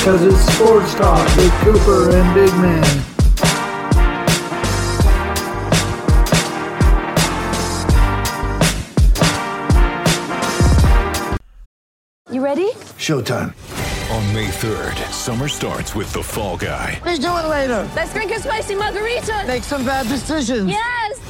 Because it's Sports Talk with Cooper and Big Man. You ready? Showtime. On May 3rd, summer starts with The Fall Guy. Let's do it later. Let's drink a spicy margarita. Make some bad decisions. Yes.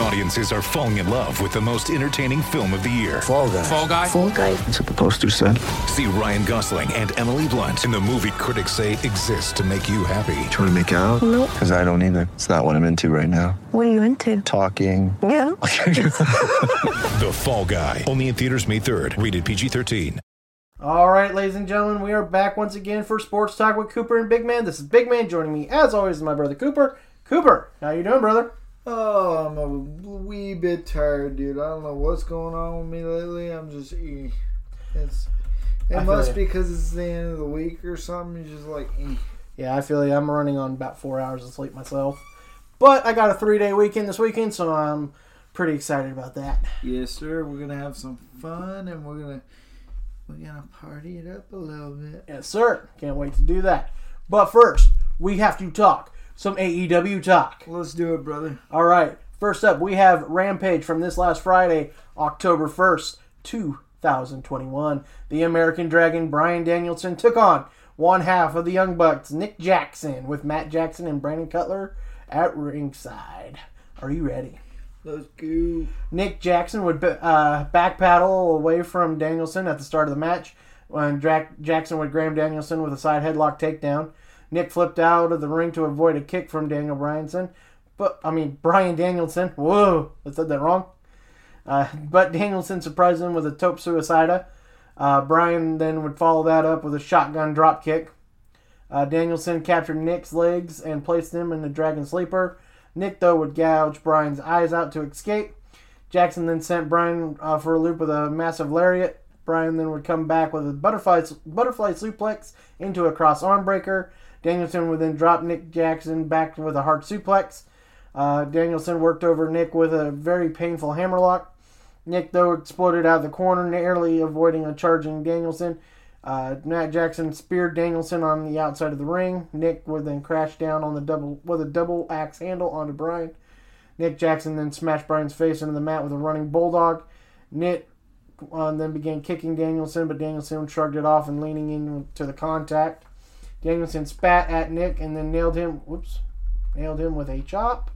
Audiences are falling in love with the most entertaining film of the year. Fall guy. Fall Guy. Fall guy. That's what the poster said. See Ryan Gosling and Emily Blunt in the movie critics say exists to make you happy. Trying to make it out? Nope. Because I don't either. It's not what I'm into right now. What are you into? Talking. Yeah. The Fall Guy. Only in theaters May 3rd. Rated PG-13. All right, ladies and gentlemen, we are back once again for Sports Talk with Cooper and Big Man. This is Big Man joining me, as always, is my brother Cooper. Cooper, how you doing, brother? Oh, I'm a wee bit tired, dude. I don't know what's going on with me lately. I'm just, eh. it's. It I must be because it's the end of the week or something. It's just like, eh. Yeah, I feel you. I'm running on about four hours of sleep myself. But I got a three day weekend this weekend, so I'm pretty excited about that. yes, sir. We're gonna have some fun, and we're gonna we're gonna party it up a little bit. Yes, sir. Can't wait to do that. But first, we have to talk some AEW talk. Let's do it, brother. All right. First up, we have Rampage from this last Friday, October 1st, 2021. The American Dragon Bryan Danielson took on one half of the Young Bucks, Nick Jackson, with Matt Jackson and Brandon Cutler at ringside. Are you ready? Let's go. Nick Jackson would uh, backpedal away from Danielson at the start of the match when Dra- Jackson would grab Danielson with a side headlock takedown. Nick flipped out of the ring to avoid a kick from Daniel Bryanson. But, I mean, Bryan Danielson. Whoa, I said that wrong. Uh, but Danielson surprised him with a tope suicida. Uh, Bryan then would follow that up with a shotgun drop kick. Uh, Danielson captured Nick's legs and placed them in the Dragon Sleeper. Nick, though, would gouge Bryan's eyes out to escape. Jackson then sent Bryan uh, for a loop with a massive lariat. Bryan then would come back with a butterfly, butterfly suplex into a cross arm breaker. Danielson would then drop Nick Jackson back with a hard suplex. Uh, Danielson worked over Nick with a very painful hammerlock. Nick, though, exploded out of the corner, narrowly avoiding a charging Danielson. Uh, Matt Jackson speared Danielson on the outside of the ring. Nick would then crash down on the double with a double axe handle onto Bryan. Nick Jackson then smashed Bryan's face into the mat with a running bulldog. Nick uh, then began kicking Danielson, but Danielson shrugged it off and leaning into the contact. Danielson spat at Nick and then nailed him. Whoops, nailed him with a chop.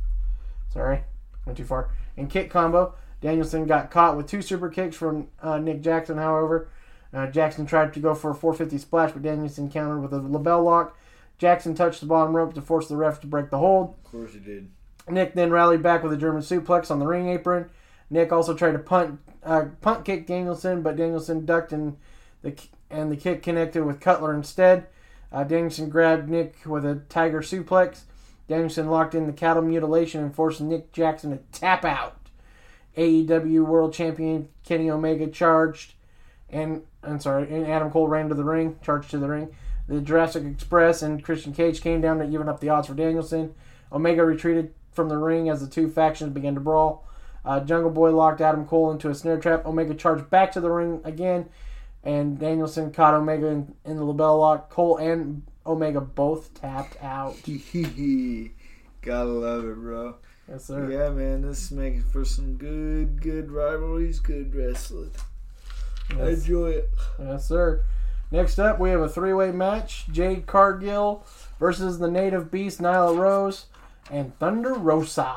Sorry, went too far. And kick combo. Danielson got caught with two super kicks from uh, Nick Jackson, however. Uh, Jackson tried to go for a 450 splash, but Danielson countered with a LeBell Lock. Jackson touched the bottom rope to force the ref to break the hold. Of course he did. Nick then rallied back with a German suplex on the ring apron. Nick also tried to punt uh, punt kick Danielson, but Danielson ducked and the and the kick connected with Cutler instead. Uh, Danielson grabbed Nick with a tiger suplex. Danielson locked in the cattle mutilation and forced Nick Jackson to tap out. AEW World Champion Kenny Omega charged, and I'm sorry, and Adam Cole ran to the ring, charged to the ring. The Jurassic Express and Christian Cage came down to even up the odds for Danielson. Omega retreated from the ring as the two factions began to brawl. Uh, Jungle Boy locked Adam Cole into a snare trap. Omega charged back to the ring again, and Danielson caught Omega in, in the LeBell Lock. Cole and Omega both tapped out. Gotta love it, bro. Yes, sir. Yeah, man, this is making for some good, good rivalries, good wrestling. I enjoy it. Yes, sir. Next up, we have a three-way match: Jade Cargill versus the Native Beast Nyla Rose and Thunder Rosa.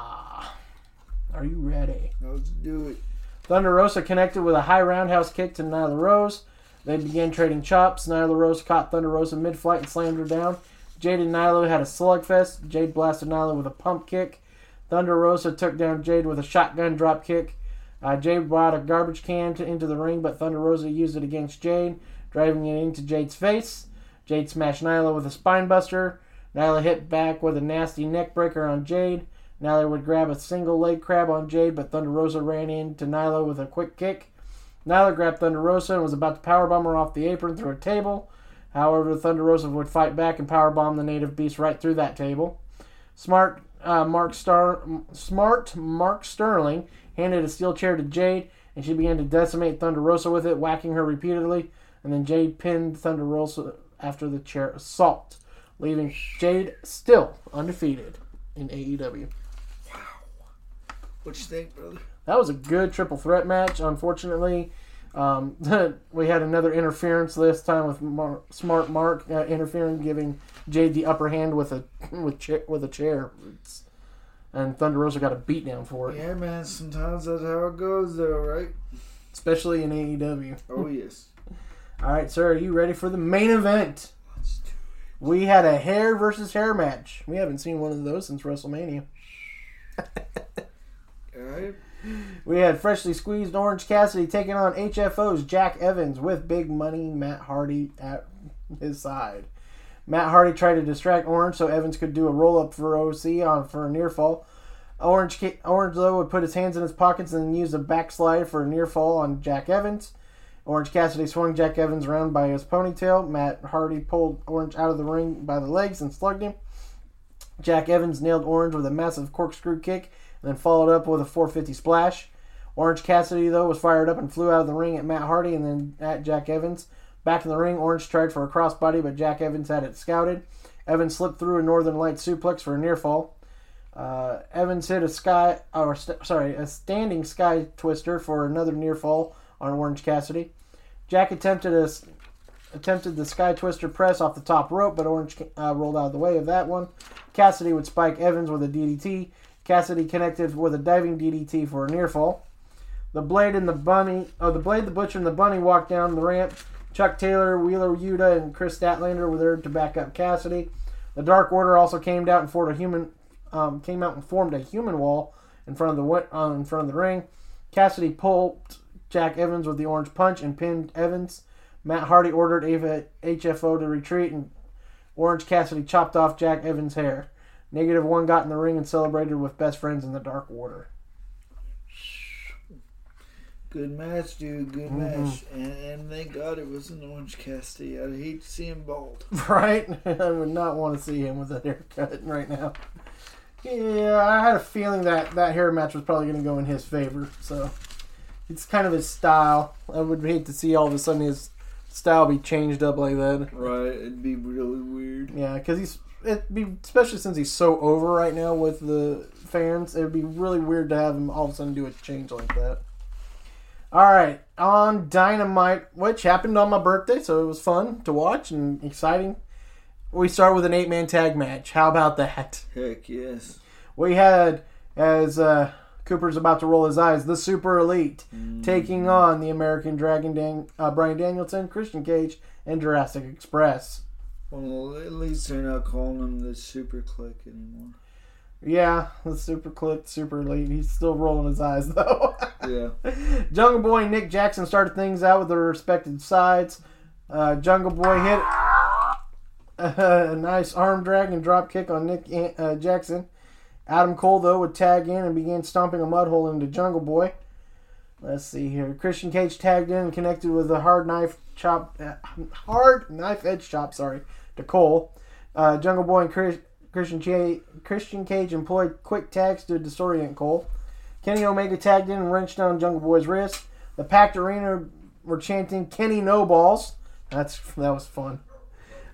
Are you ready? Let's do it. Thunder Rosa connected with a high roundhouse kick to Nyla Rose. They began trading chops. Nyla Rose caught Thunder Rosa mid-flight and slammed her down. Jade and Nyla had a slugfest. Jade blasted Nyla with a pump kick. Thunder Rosa took down Jade with a shotgun drop kick. Uh, Jade brought a garbage can to, into the ring, but Thunder Rosa used it against Jade, driving it into Jade's face. Jade smashed Nyla with a spine buster. Nyla hit back with a nasty neck breaker on Jade. Nyla would grab a single leg crab on Jade, but Thunder Rosa ran into Nyla with a quick kick. Nyla grabbed Thunder Rosa and was about to powerbomb her off the apron through a table. However, Thunder Rosa would fight back and powerbomb the native beast right through that table. Smart uh, Mark Star, smart Mark Sterling handed a steel chair to Jade, and she began to decimate Thunder Rosa with it, whacking her repeatedly. And then Jade pinned Thunder Rosa after the chair assault, leaving Jade still undefeated in AEW. Wow. What you think, brother? That was a good triple threat match. Unfortunately, um, we had another interference this time with Mar- Smart Mark uh, interfering, giving Jade the upper hand with a with cha- with a chair, It's- and Thunder Rosa got a beatdown for it, Yeah, man. Sometimes that's how it goes, though, right? especially in AEW. Oh yes. All right, sir, are you ready for the main event? We had a hair versus hair match. We haven't seen one of those since WrestleMania. All right. We had freshly squeezed Orange Cassidy taking on HFO's Jack Evans with big money Matt Hardy at his side. Matt Hardy tried to distract Orange so Evans could do a roll up for OC on for a near fall. Orange Orange though would put his hands in his pockets and use a backslide for a near fall on Jack Evans. Orange Cassidy swung Jack Evans around by his ponytail. Matt Hardy pulled Orange out of the ring by the legs and slugged him. Jack Evans nailed Orange with a massive corkscrew kick and then followed up with a 450 splash. Orange Cassidy, though, was fired up and flew out of the ring at Matt Hardy and then at Jack Evans. Back in the ring, Orange tried for a crossbody, but Jack Evans had it scouted. Evans slipped through a Northern Light suplex for a near fall. Uh, Evans hit a sky, or st- sorry, a standing sky twister for another near fall on Orange Cassidy. Jack attempted a attempted the sky twister press off the top rope, but Orange uh, rolled out of the way of that one. Cassidy would spike Evans with a DDT. Cassidy connected with a diving DDT for a near fall. The blade and the bunny, oh, the blade, the butcher, and the bunny walked down the ramp. Chuck Taylor, Wheeler Yuta, and Kris Statlander were there to back up Cassidy. The Dark Order also came out and formed a human, um, came out and formed a human wall in front of the uh, in front of the ring. Cassidy pulled Jack Evans with the orange punch and pinned Evans. Matt Hardy ordered HFO to retreat, and Orange Cassidy chopped off Jack Evans' hair. Negative one got in the ring and celebrated with best friends in the Dark Order. Good match, dude. Good Mm-hmm. match. And, and thank God it was an Orange Cassidy. I'd hate to see him bald. Right? I would not want to see him with that haircut right now. Yeah, I had a feeling that that hair match was probably going to go in his favor. So it's kind of his style. I would hate to see all of a sudden his style be changed up like that. Right. It'd be really weird. Yeah, because he's it be especially since he's so over right now with the fans. It would be really weird to have him all of a sudden do a change like that. All right, on Dynamite, which happened on my birthday, so it was fun to watch and exciting. We start with an eight-man tag match. How about that? Heck yes. We had as uh, Cooper's about to roll his eyes, the Super Elite taking on the American Dragon, Dan- uh, Bryan Danielson, Christian Cage, and Jurassic Express. Well, at least they're not calling him the SuperKliq anymore. Yeah, the SuperKliq, super elite. He's still rolling his eyes though. Yeah. Jungle Boy and Nick Jackson started things out with their respective sides. Uh, Jungle Boy hit a nice arm drag and drop kick on Nick uh, Jackson. Adam Cole though would tag in and began stomping a mud hole into Jungle Boy. Let's see here. Christian Cage tagged in and connected with a hard knife chop, uh, hard knife edge chop. Sorry, to Cole. Uh, Jungle Boy and Chris, Christian, Ch- Christian Cage employed quick tags to disorient Cole. Kenny Omega tagged in and wrenched down Jungle Boy's wrist. The packed arena were chanting "Kenny No Balls." That's that was fun.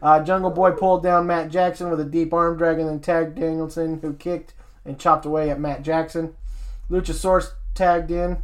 Uh, Jungle Boy pulled down Matt Jackson with a deep arm drag and then tagged Danielson, who kicked and chopped away at Matt Jackson. Luchasaurus tagged in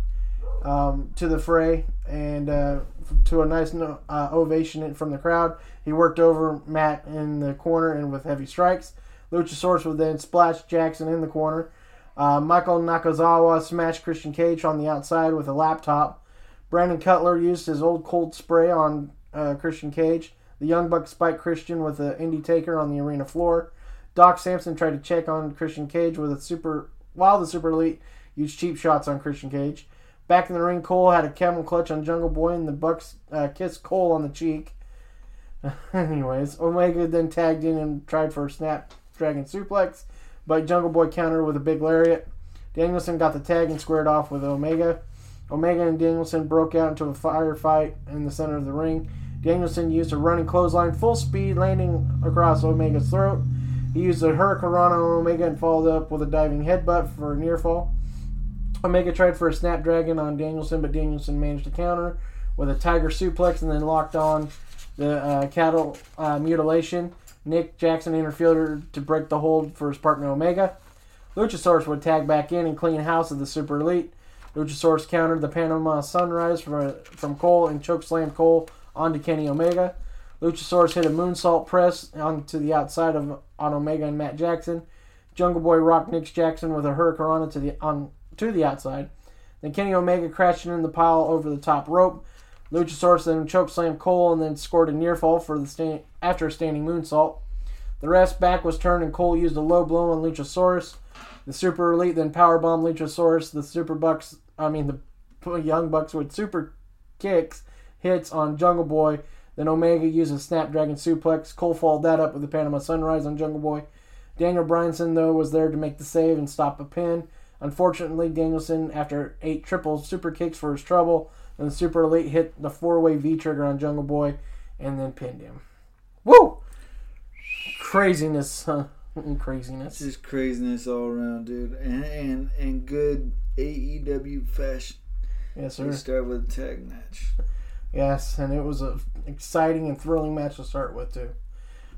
um, to the fray and uh, to a nice no- uh, ovation from the crowd. He worked over Matt in the corner and with heavy strikes. Luchasaurus would then splash Jackson in the corner. Uh, Michael Nakazawa smashed Christian Cage on the outside with a laptop. Brandon Cutler used his old cold spray on uh, Christian Cage. The Young Bucks spiked Christian with an Indytaker on the arena floor. Doc Sampson tried to check on Christian Cage with a super, while the Super Elite used cheap shots on Christian Cage. Back in the ring, Cole had a camel clutch on Jungle Boy, and the Bucks uh, kissed Cole on the cheek. Anyways, Omega then tagged in and tried for a snap dragon suplex, but Jungle Boy countered with a big lariat. Danielson got the tag and squared off with Omega. Omega and Danielson broke out into a firefight in the center of the ring. Danielson used a running clothesline full speed, landing across Omega's throat. He used a Hurricane on Omega and followed up with a diving headbutt for a near fall. Omega tried for a snapdragon on Danielson, but Danielson managed to counter with a tiger suplex and then locked on the uh, cattle uh, mutilation. Nick Jackson interfered to break the hold for his partner Omega. Luchasaurus would tag back in and clean house of the Super Elite. Luchasaurus countered the Panama Sunrise from, from Cole and chokeslammed Cole onto Kenny Omega. Luchasaurus hit a moonsault press onto the outside of on Omega and Matt Jackson. Jungle Boy rocked Nick Jackson with a hurricane to the on to the outside. Then Kenny Omega crashing in the pile over the top rope. Luchasaurus then chokeslammed Cole and then scored a near fall for the stand, after a standing moonsault. The ref's back was turned and Cole used a low blow on Luchasaurus. The Super Elite then powerbombed Luchasaurus. The Super Bucks, I mean the Young Bucks with super kicks hits on Jungle Boy. Then Omega used a Snapdragon suplex. Cole followed that up with the Panama Sunrise on Jungle Boy. Daniel Bryanson though was there to make the save and stop a pin. Unfortunately, Danielson, after eight triple super kicks for his trouble, and the Super Elite hit the four-way V trigger on Jungle Boy, and then pinned him. Woo! Craziness, huh? Mm, craziness. It's just craziness all around, dude, and and and good AEW fashion. Yes, sir. We start with a tag match. Yes, and it was a exciting and thrilling match to start with too.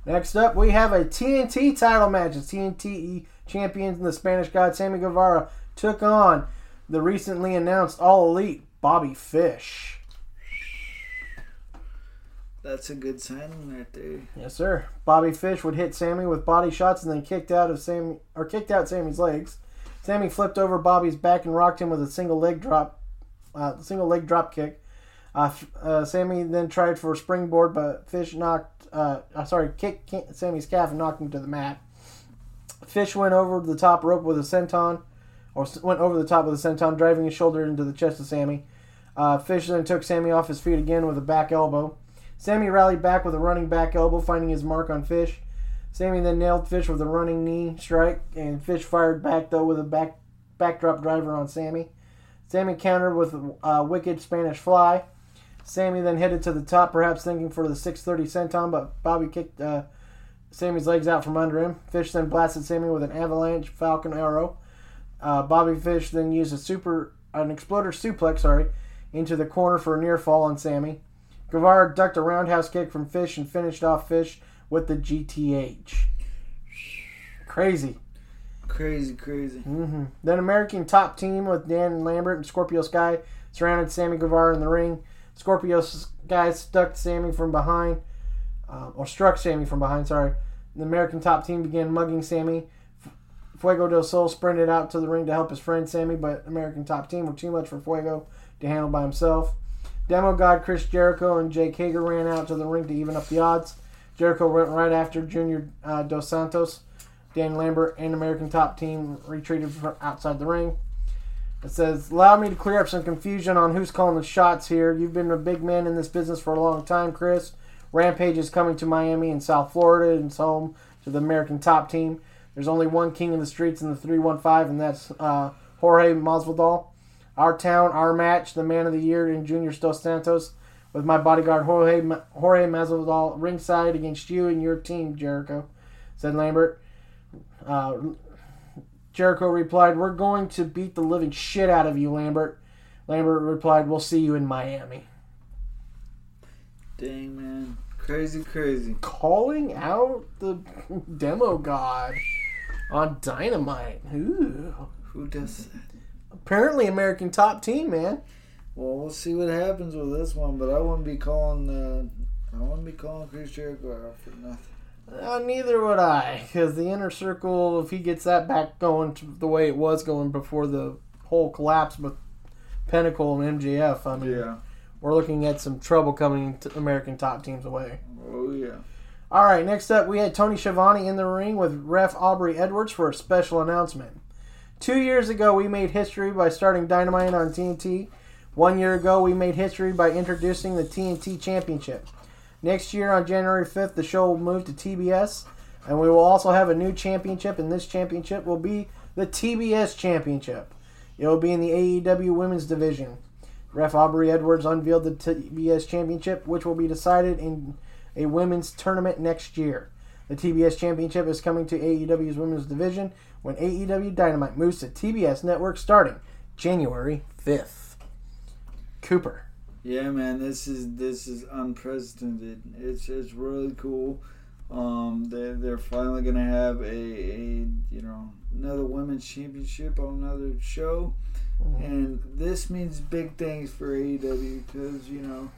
Next up, we have a TNT title match. The TNT champions and the Spanish God Sammy Guevara took on the recently announced All Elite Bobby Fish. That's a good signing right there. Yes, sir. Bobby Fish would hit Sammy with body shots and then kicked out of Sammy or kicked out Sammy's legs. Sammy flipped over Bobby's back and rocked him with a single leg drop, uh, single leg drop kick. Uh, uh, Sammy then tried for a springboard, but Fish knocked, uh, uh, sorry, kicked Sammy's calf and knocked him to the mat. Fish went over the top rope with a senton, or went over the top of the senton, driving his shoulder into the chest of Sammy. Uh, Fish then took Sammy off his feet again with a back elbow. Sammy rallied back with a running back elbow, finding his mark on Fish. Sammy then nailed Fish with a running knee strike, and Fish fired back though with a back backdrop driver on Sammy. Sammy countered with a wicked Spanish fly. Sammy then headed to the top, perhaps thinking for the 630 senton, but Bobby kicked uh, Sammy's legs out from under him. Fish then blasted Sammy with an avalanche Falcon arrow. Uh, Bobby Fish then used a super an exploder suplex, sorry, into the corner for a near fall on Sammy. Guevara ducked a roundhouse kick from Fish and finished off Fish with the GTH. Crazy. Crazy, crazy. hmm Then American top team with Dan Lambert and Scorpio Sky surrounded Sammy Guevara in the ring. Scorpio Sky stuck Sammy from behind, uh, or struck Sammy from behind. Sorry. The American top team began mugging Sammy. Fuego del Sol sprinted out to the ring to help his friend Sammy, but American top team were too much for Fuego to handle by himself. Demo God Chris Jericho and Jake Hager ran out to the ring to even up the odds. Jericho went right after Junior uh, Dos Santos. Dan Lambert and American Top Team retreated from outside the ring. It says, Allow me to clear up some confusion on who's calling the shots here. You've been a big man in this business for a long time, Chris. Rampage is coming to Miami and South Florida and it's home to the American Top Team. There's only one king in the streets in the 315, and that's uh, Jorge Masvidal. Our town, our match, the man of the year in Junior Dos Santos, with my bodyguard Jorge, Jorge Masvidal ringside against you and your team, Jericho, said Lambert. Uh, Jericho replied, We're going to beat the living shit out of you, Lambert. Lambert replied, We'll see you in Miami. Dang, man. Crazy, crazy. Calling out the demo god. on Dynamite. Ooh. Who does that? Apparently, American Top Team, man. Well, we'll see what happens with this one, but I wouldn't be calling. Uh, I wouldn't be calling Chris Jericho out for nothing. Uh, neither would I, because the inner circle, if he gets that back going the way it was going before the whole collapse with Pinnacle and MJF, I mean, Yeah. we're looking at some trouble coming to American top teams away. Oh yeah. All right, next up, we had Tony Schiavone in the ring with ref Aubrey Edwards for a special announcement. Two years ago, we made history by starting Dynamite on TNT. One year ago, we made history by introducing the TNT Championship. Next year, on January 5th, the show will move to TBS, and we will also have a new championship, and this championship will be the TBS Championship. It will be in the AEW Women's Division. Ref Aubrey Edwards unveiled the TBS Championship, which will be decided in a women's tournament next year. The TBS Championship is coming to AEW's Women's Division when AEW Dynamite moves to TBS Network starting January 5th. Cooper. Yeah, man, this is this is unprecedented. It's it's really cool. Um, they they're finally gonna have a, a you know another women's championship on another show, mm-hmm. and this means big things for AEW because you know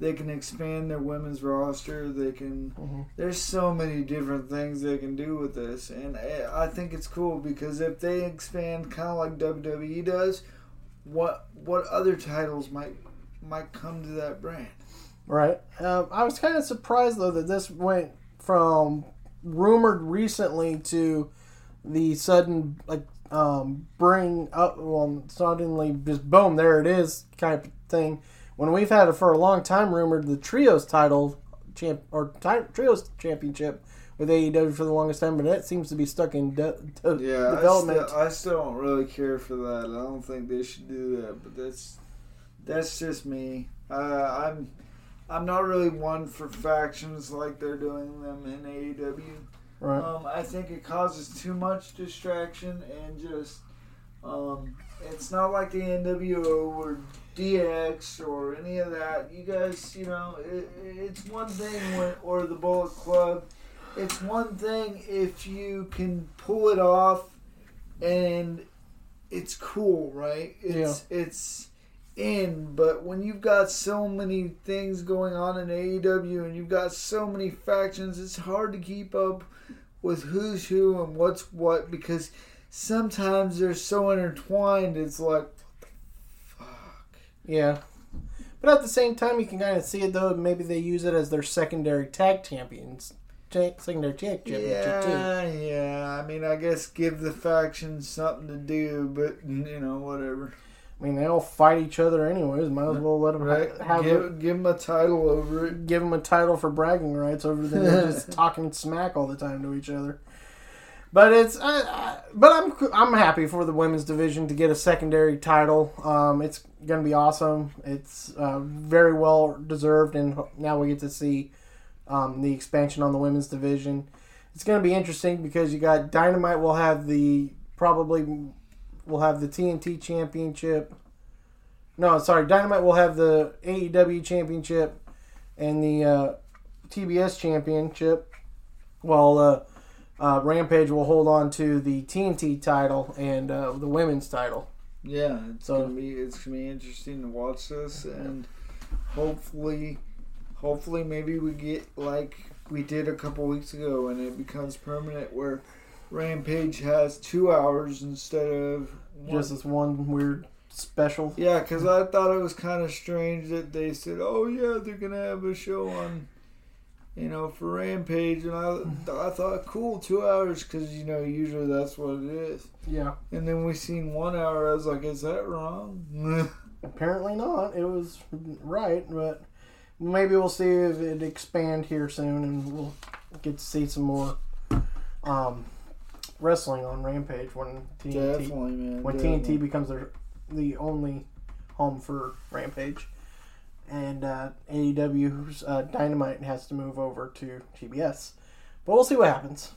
they can expand their women's roster. They can. Mm-hmm. There's so many different things they can do with this, and I I think it's cool because if they expand kind of like WWE does, what what other titles might might come to that brand? Right. Um, I was kind of surprised though that this went from rumored recently to the sudden like um, bring up well suddenly just boom there it is kind of thing. When we've had it for a long time rumored the trios title champ or ti- trios championship with AEW for the longest time, but that seems to be stuck in de- de- Yeah, development. I still, I still don't really care for that. I don't think they should do that, but that's that's just me. Uh, I'm I'm not really one for factions like they're doing them in AEW. right. Um, I think it causes too much distraction and just um, it's not like the NWO or DX or any of that. You guys, you know, it, it's one thing when or the Bullet Club. It's one thing if you can pull it off and it's cool, right? It's it's in, but when you've got so many things going on in AEW and you've got so many factions, it's hard to keep up with who's who and what's what because sometimes they're so intertwined. It's like, fuck. Yeah. But at the same time, you can kind of see it though. Maybe they use it as their secondary tag champions, secondary tag championship too. Yeah, yeah. I mean, I guess give the factions something to do, but you know, whatever. I mean, they all fight each other anyways. Might as well let them Right? have give, give them a title over it. give them a title for bragging rights over them just talking smack all the time to each other. But it's, I, I, but I'm I'm happy for the women's division to get a secondary title. Um, it's gonna be awesome. It's uh, very well deserved, and now we get to see um, the expansion on the women's division. It's gonna be interesting because you got Dynamite will have the probably will have the TNT championship. No, sorry, Dynamite will have the AEW championship and the uh, TBS championship, while uh, uh, Rampage will hold on to the TNT title and uh, the women's title. Yeah, it's So- gonna be it's gonna be interesting to watch this, and hopefully, hopefully maybe we get like we did a couple weeks ago, and it becomes permanent where Rampage has two hours instead of one. Just this one weird special. yeah, because I thought it was kind of strange that they said, "Oh yeah, they're gonna have a show on." You know, for Rampage, and I, I thought, cool, two hours, because you know usually that's what it is. Yeah. And then we seen one hour. I was like, is that wrong? Apparently not. It was right, but maybe we'll see if it expand here soon, and we'll get to see some more um, wrestling on Rampage when TNT Definitely, man. when definitely. TNT becomes their, the only home for Rampage, and uh, AEW's uh, Dynamite has to move over to TBS. But we'll see what happens.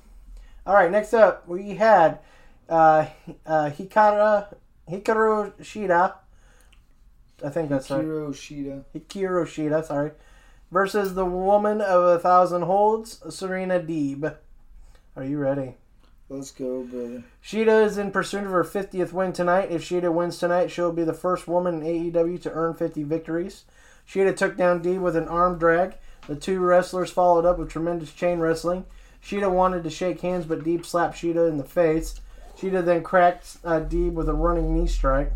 All right, next up we had uh, uh, Hikara Hikaru Shida. I think that's right. Hiro Shida. Hikaru Shida, sorry, versus the woman of a thousand holds, Serena Deeb. Are you ready? Let's go, brother. Shida is in pursuit of her 50th win tonight. If Shida wins tonight, she'll be the first woman in AEW to earn 50 victories. Shida took down Deeb with an arm drag. The two wrestlers followed up with tremendous chain wrestling. Shida wanted to shake hands, but Deeb slapped Shida in the face. Shida then cracked uh, Deeb with a running knee strike.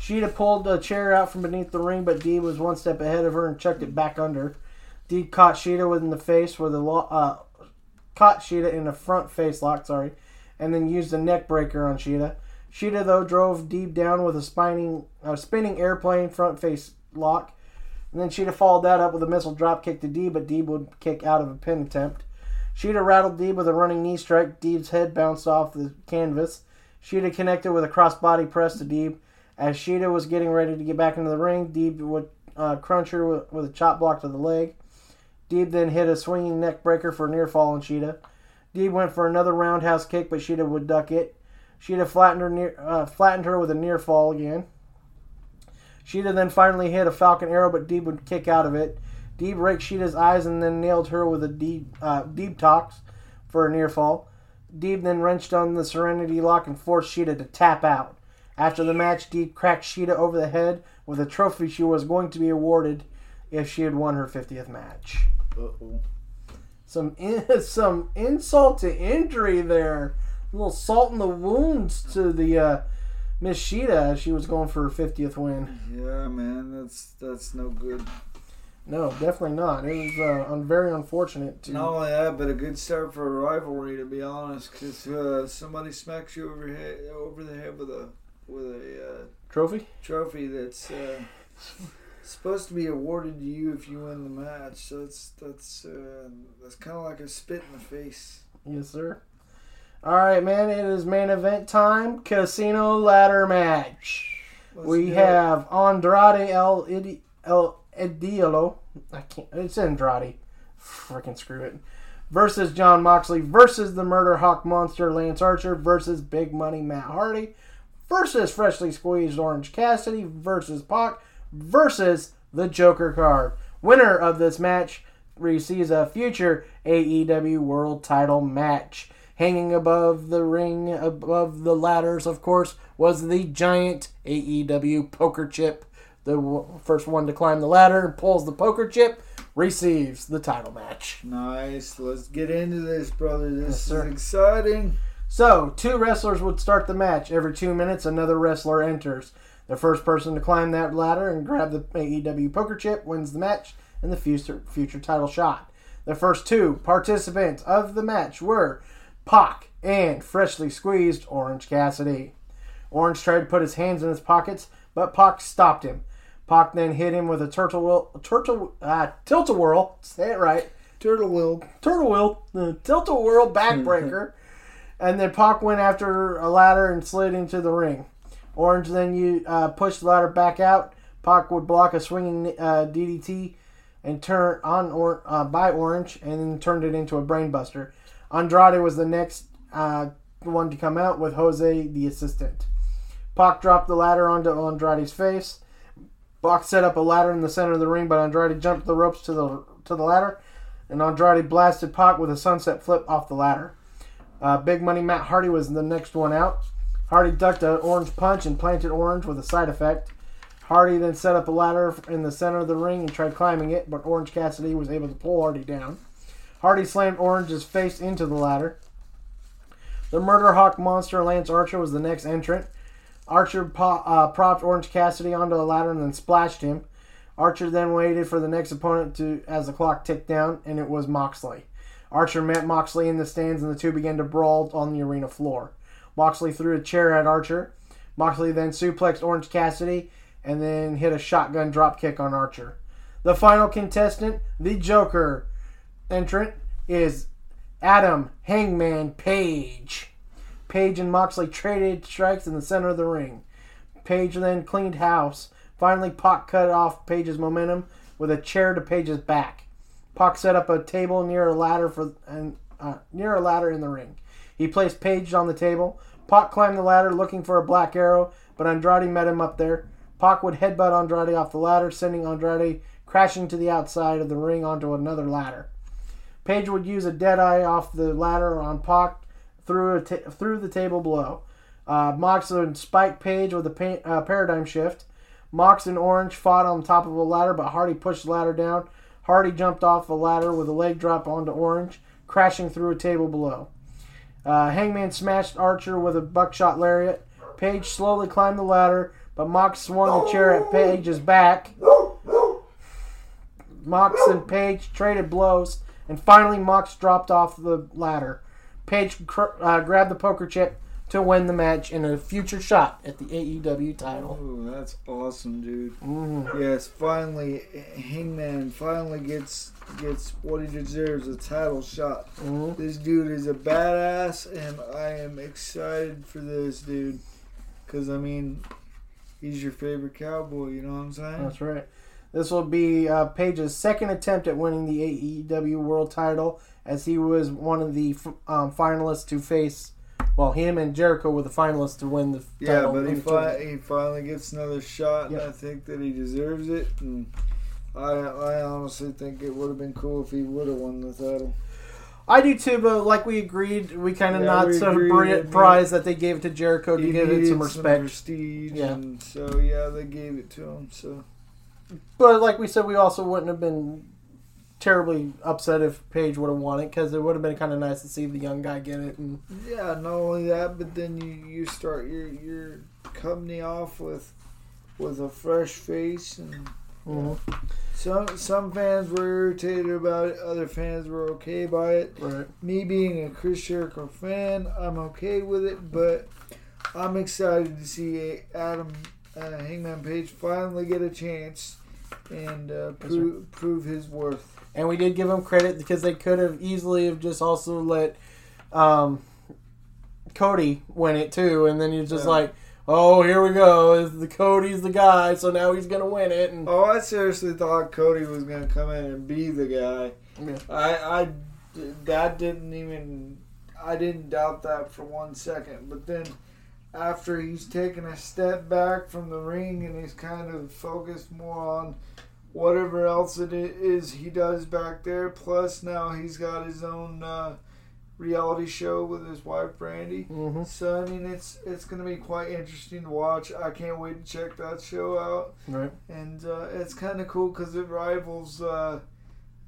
Shida pulled a chair out from beneath the ring, but Deeb was one step ahead of her and chucked it back under. Deeb caught Shida in the face with a lo- uh, caught Shida in a front face lock, sorry, and then used a neck breaker on Shida. Shida though drove deep down with a spinning, uh, spinning airplane front face lock, and then Shida followed that up with a missile drop kick to Deeb, but Deeb would kick out of a pin attempt. Shida rattled Deeb with a running knee strike. Deeb's head bounced off the canvas. Shida connected with a crossbody press to Deeb. As Shida was getting ready to get back into the ring, Deeb would uh, crunch her with, with a chop block to the leg. Deeb then hit a swinging neck breaker for a near fall on Shida. Deeb went for another roundhouse kick, but Shida would duck it. Shida flattened her near, uh, flattened her with a near fall again. Shida then finally hit a Falcon Arrow, but Deeb would kick out of it. Deeb raked Shida's eyes and then nailed her with a Deeb, uh, Deeb Tox for a near fall. Deeb then wrenched on the Serenity Lock and forced Shida to tap out. After the match, Deeb cracked Shida over the head with a trophy she was going to be awarded if she had won her 50th match. Uh-oh. Some in, some insult to injury there. A little salt in the wounds to the uh, Miss Shida as she was going for her 50th win. Yeah, man, that's that's no good. No, definitely not. It was uh, un- very unfortunate. To, Not only that, but a good start for a rivalry, to be honest, because uh, somebody smacks you over head, over the head with a with a uh, trophy. trophy that's uh, supposed to be awarded to you if you win the match. So that's that's uh, that's kind of like a spit in the face. Yes, sir. All right, man. It is main event time. Casino ladder match. Let's we do it. have Andrade El Idi- El Idolo. I can't. It's Andrade. Freaking screw it. Versus Jon Moxley versus the Murder Hawk Monster Lance Archer versus Big Money Matt Hardy versus Freshly Squeezed Orange Cassidy versus Pac versus the Joker card. Winner of this match receives a future AEW World Title match. Hanging above the ring, above the ladders, of course, was the giant AEW poker chip. The first one to climb the ladder and pulls the poker chip receives the title match. Nice. Let's get into this, brother. This Yes, sir. is exciting. So, two wrestlers would start the match. Every two minutes, another wrestler enters. The first person to climb that ladder and grab the AEW poker chip wins the match and the future, future title shot. The first two participants of the match were Pac and freshly squeezed Orange Cassidy. Orange tried to put his hands in his pockets, but Pac stopped him. Pac then hit him with a turtle turtle, uh, tilt-a-whirl. Say it right. Turtle will. Turtle wheel, the tilt-a-whirl backbreaker. and then Pac went after a ladder and slid into the ring. Orange then you uh, the ladder back out. Pac would block a swinging uh, DDT and turn on or uh, by Orange, and then turned it into a brainbuster. Andrade was the next uh, one to come out with Jose the assistant. Pac dropped the ladder onto Andrade's face. Pac set up a ladder in the center of the ring, but Andrade jumped the ropes to the to the ladder, and Andrade blasted Pac with a sunset flip off the ladder. Uh, Big Money Matt Hardy was the next one out. Hardy ducked an orange punch and planted Orange with a side effect. Hardy then set up a ladder in the center of the ring and tried climbing it, but Orange Cassidy was able to pull Hardy down. Hardy slammed Orange's face into the ladder. The Murder Hawk monster Lance Archer was the next entrant. Archer po- uh, propped Orange Cassidy onto a ladder and then splashed him. Archer then waited for the next opponent to as the clock ticked down, and it was Moxley. Archer met Moxley in the stands, and the two began to brawl on the arena floor. Moxley threw a chair at Archer. Moxley then suplexed Orange Cassidy and then hit a shotgun dropkick on Archer. The final contestant, the Joker entrant, is Adam Hangman Page. Page and Moxley traded strikes in the center of the ring. Page then cleaned house. Finally, Pac cut off Page's momentum with a chair to Page's back. Pac set up a table near a ladder for and uh, near a ladder in the ring. He placed Page on the table. Pac climbed the ladder looking for a black arrow, but Andrade met him up there. Pac would headbutt Andrade off the ladder, sending Andrade crashing to the outside of the ring onto another ladder. Page would use a dead eye off the ladder on Pac, through through the table below. Uh, Mox and Spike Page with a pa- uh, paradigm shift. Mox and Orange fought on top of a ladder, but Hardy pushed the ladder down. Hardy jumped off the ladder with a leg drop onto Orange, crashing through a table below. Uh, Hangman smashed Archer with a buckshot lariat. Page slowly climbed the ladder, but Mox swung a chair at Page's back. Mox and Page traded blows, and finally Mox dropped off the ladder. Page cr- uh, grabbed the poker chip to win the match in a future shot at the AEW title. Ooh, that's awesome, dude. Yes, finally, Hangman finally gets gets what he deserves a title shot. This dude is a badass, and I am excited for this dude. Cause I mean, he's your favorite cowboy. You know what I'm saying? That's right. This will be uh, Page's second attempt at winning the AEW World Title, as he was one of the f- um, finalists to face. Well, him and Jericho were the finalists to win the Yeah, title. but he, fi- he finally gets another shot, and Yep. I think that he deserves it. And I I honestly think it would have been cool if he would have won the title. I do too, but like we agreed, we kind of Yeah, not so agreed bri- that- prize that they gave it to Jericho to give it some respect. prestige, Yeah. and so yeah, they gave it to him. So But like we said, we also wouldn't have been terribly upset if Page would have won it because it would have been kind of nice to see the young guy get it. And yeah, not only that, but then you you start your your company off with with a fresh face, and Mhm. some some fans were irritated about it, other fans were okay by it. right, me being a Chris Jericho fan, I'm okay with it, but I'm excited to see Adam uh, Hangman Page finally get a chance and uh, prove prove his worth. And we did give him credit because they could have easily have just also let um, Cody win it too, and then you're just Yeah. like, oh, here we go, is the Cody's the guy, so now he's gonna win it. And Oh, I seriously thought Cody was gonna come in and be the guy. Yeah. I, I, that didn't even, I didn't doubt that for one second. But then, after he's taken a step back from the ring and he's kind of focused more on whatever else it is he does back there. Plus, now he's got his own uh, reality show with his wife Brandi. Mhm. So I mean, it's it's gonna be quite interesting to watch. I can't wait to check that show out right, and uh, it's kind of cool because it rivals uh,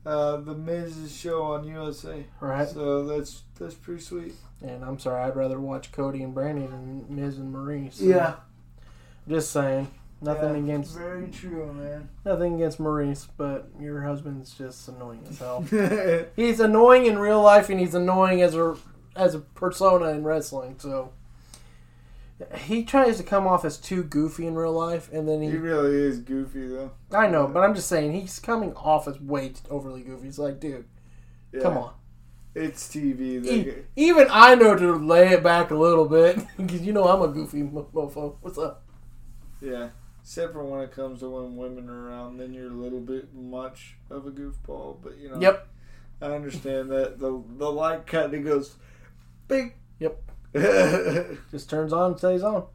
uh, the Miz's show on USA. right. So that's that's pretty sweet. And I'm sorry, I'd rather watch Cody and Brandi than Miz and Maryse. So, Yeah. just saying. Nothing Yeah, against Very true, man. nothing against Maryse, but your husband's just annoying as hell. he's annoying in real life, and he's annoying as a as a persona in wrestling. So he tries to come off as too goofy in real life, and then he he. really is goofy though. I know, but I'm just saying he's coming off as way too overly goofy. He's like, dude, Yeah. come on. It's TV. E- Even I know to lay it back a little bit because you know I'm a goofy mo- mofo. What's up? yeah. Except for when it comes to when women are around, then you're a little bit much of a goofball. But you know, Yep. I understand that the the light kind of goes, big. Yep. Just turns on, stays on.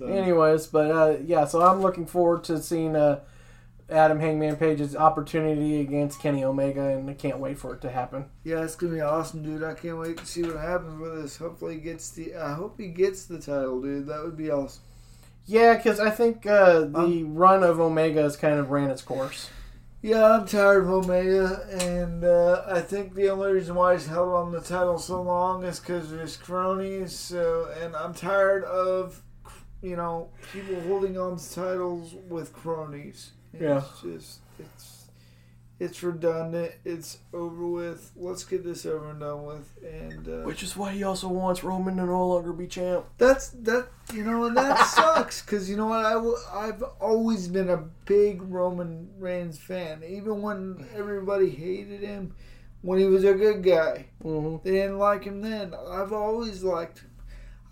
Anyways, but uh, yeah, so I'm looking forward to seeing uh, Adam Hangman Page's opportunity against Kenny Omega, and I can't wait for it to happen. Yeah, it's gonna be awesome, dude. I can't wait to see what happens with this. Hopefully, he gets the. I hope he gets the title, dude. That would be awesome. Yeah, because I think uh, the run of Omega has kind of ran its course. Yeah, I'm tired of Omega, and uh, I think the only reason why he's held on the title so long is because of his cronies. So, and I'm tired of, you know, people holding on to titles with cronies. It's Yeah. just it's it's redundant. It's over with. Let's get this over and done with. And uh, Which is why he also wants Roman to no longer be champ. That's that you know, and that sucks because you know what I w- I've always been a big Roman Reigns fan, even when everybody hated him when he was a good guy. hmm They didn't like him then. I've always liked him.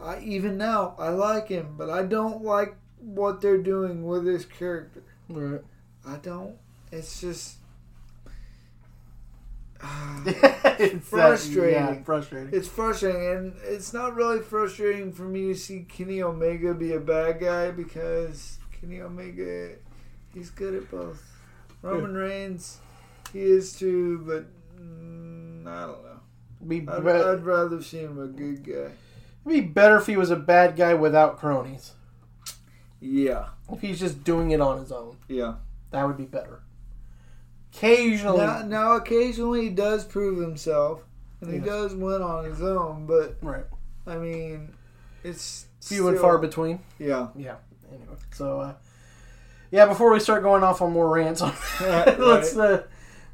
I even now I like him, but I don't like what they're doing with his character. Right. I don't. It's just. it's Frustrating. yeah, frustrating. It's frustrating, and it's not really frustrating for me to see Kenny Omega be a bad guy because Kenny Omega, he's good at both. Roman Reigns, he is too, but mm, I don't know. Be, I'd, be- I'd rather see him a good guy. be better if he was a bad guy without cronies. Yeah, If he's just doing it on his own, yeah. that would be better. Occasionally, Now, now occasionally he does prove himself, and he does win on his own. But right, I mean, it's few and far between. Yeah. Yeah. Anyway, so uh, yeah, before we start going off on more rants, on Right, let's right. uh,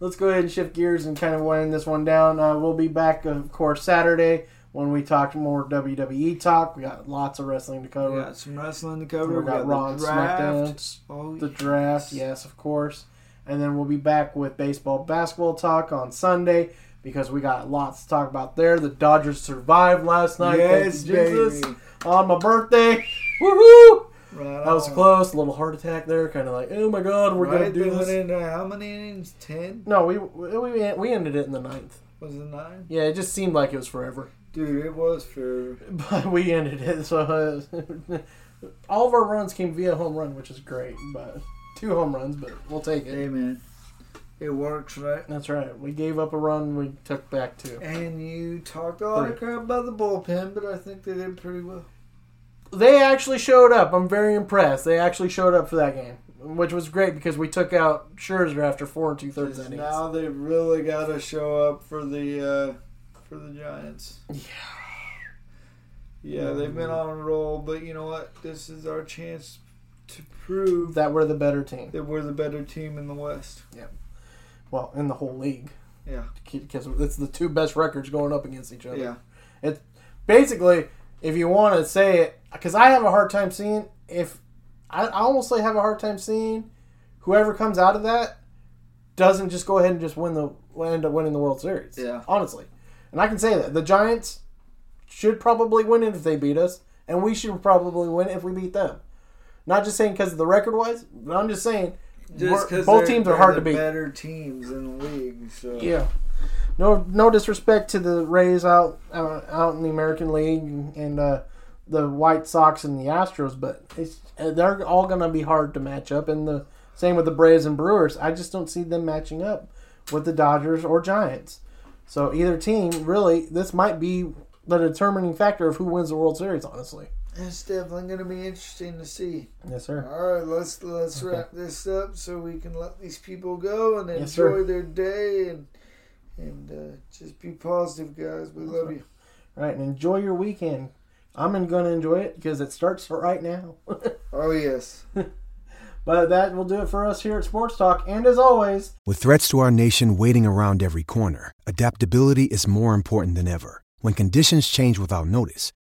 let's go ahead and shift gears and kind of wind this one down. Uh, we'll be back, of course, Saturday when we talk more WWE talk. We got lots of wrestling to cover. We got some wrestling to cover. We got Raw and the draft. SmackDown. Oh, the draft, yes, of course. And then we'll be back with baseball, basketball talk on Sunday because we got lots to talk about there. The Dodgers survived last night. Yes, Jesus. baby. On my birthday. Woohoo! Right That was close. A little heart attack there. Kind of like, oh my god, we're Right, gonna do went this. into how many innings? Ten? No, we, we we ended it in the ninth. Was it nine? Yeah, it just seemed like it was forever, Dude, it was forever. but we ended it. So uh, all of our runs came via home run, which is great. But two home runs, but we'll take it. Hey man, it works, right? That's right. We gave up a run. We took back two. And you talked a lot of Three. crap about the bullpen, but I think they did pretty well. They actually showed up. I'm very impressed. They actually showed up for that game, which was great because we took out Scherzer after four and two thirds innings. Now they really got to show up for the uh, for the Giants. Yeah. Yeah, they've been on a roll, but you know what? This is our chance to prove That we're the better team. that we're the better team in the West. Yeah. Well, in the whole league, Yeah, because it's the two best records going up against each other. yeah. It basically, if you want to say it, because I have a hard time seeing if I, I almost say have a hard time seeing whoever comes out of that doesn't just go ahead and just win the end up winning the World Series. Yeah. honestly, and I can say that the Giants should probably win it if they beat us, and we should probably win if we beat them. Not just saying because of the record wise, but I'm just saying Just both teams are hard to beat. Better teams in the league. So Yeah. No, no disrespect to the Rays out out, out in the American League and uh, the White Sox and the Astros, but it's, uh, they're all going to be hard to match up. And the same with the Braves and Brewers. I just don't see them matching up with the Dodgers or Giants. So either team, really, this might be the determining factor of who wins the World Series. Honestly, it's definitely going to be interesting to see. yes, sir. All right, let's let's Okay. wrap this up so we can let these people go and Yes, sir. enjoy their day and and uh, just be positive, guys. We love you. All right, and enjoy your weekend. I'm going to enjoy it because it starts right now. Oh yes. But that will do it for us here at Sports Talk. And as always, With threats to our nation waiting around every corner, adaptability is more important than ever. When conditions change without notice,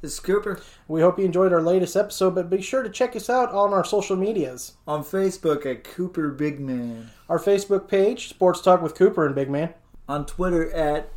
This is Cooper We hope you enjoyed our latest episode, but be sure to check us out on our social medias. on Facebook at Cooper Big Man. Our Facebook page, Sports Talk with Cooper and Big Man. On Twitter at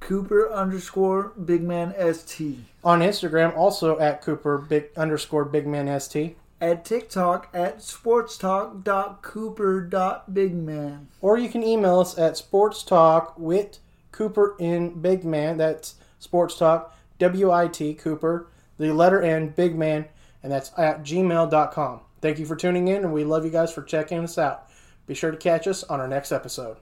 Cooper underscore Big Man ST. On Instagram, also at Cooper Big underscore Big Man ST. At TikTok at sportstalk.cooper.bigman. Or you can email us at Sports Talk with Cooper in Big Man. That's Sports Talk, W I T Cooper, the letter N, Big Man, and that's at gmail.com. Thank you for tuning in, and we love you guys for checking us out. Be sure to catch us on our next episode.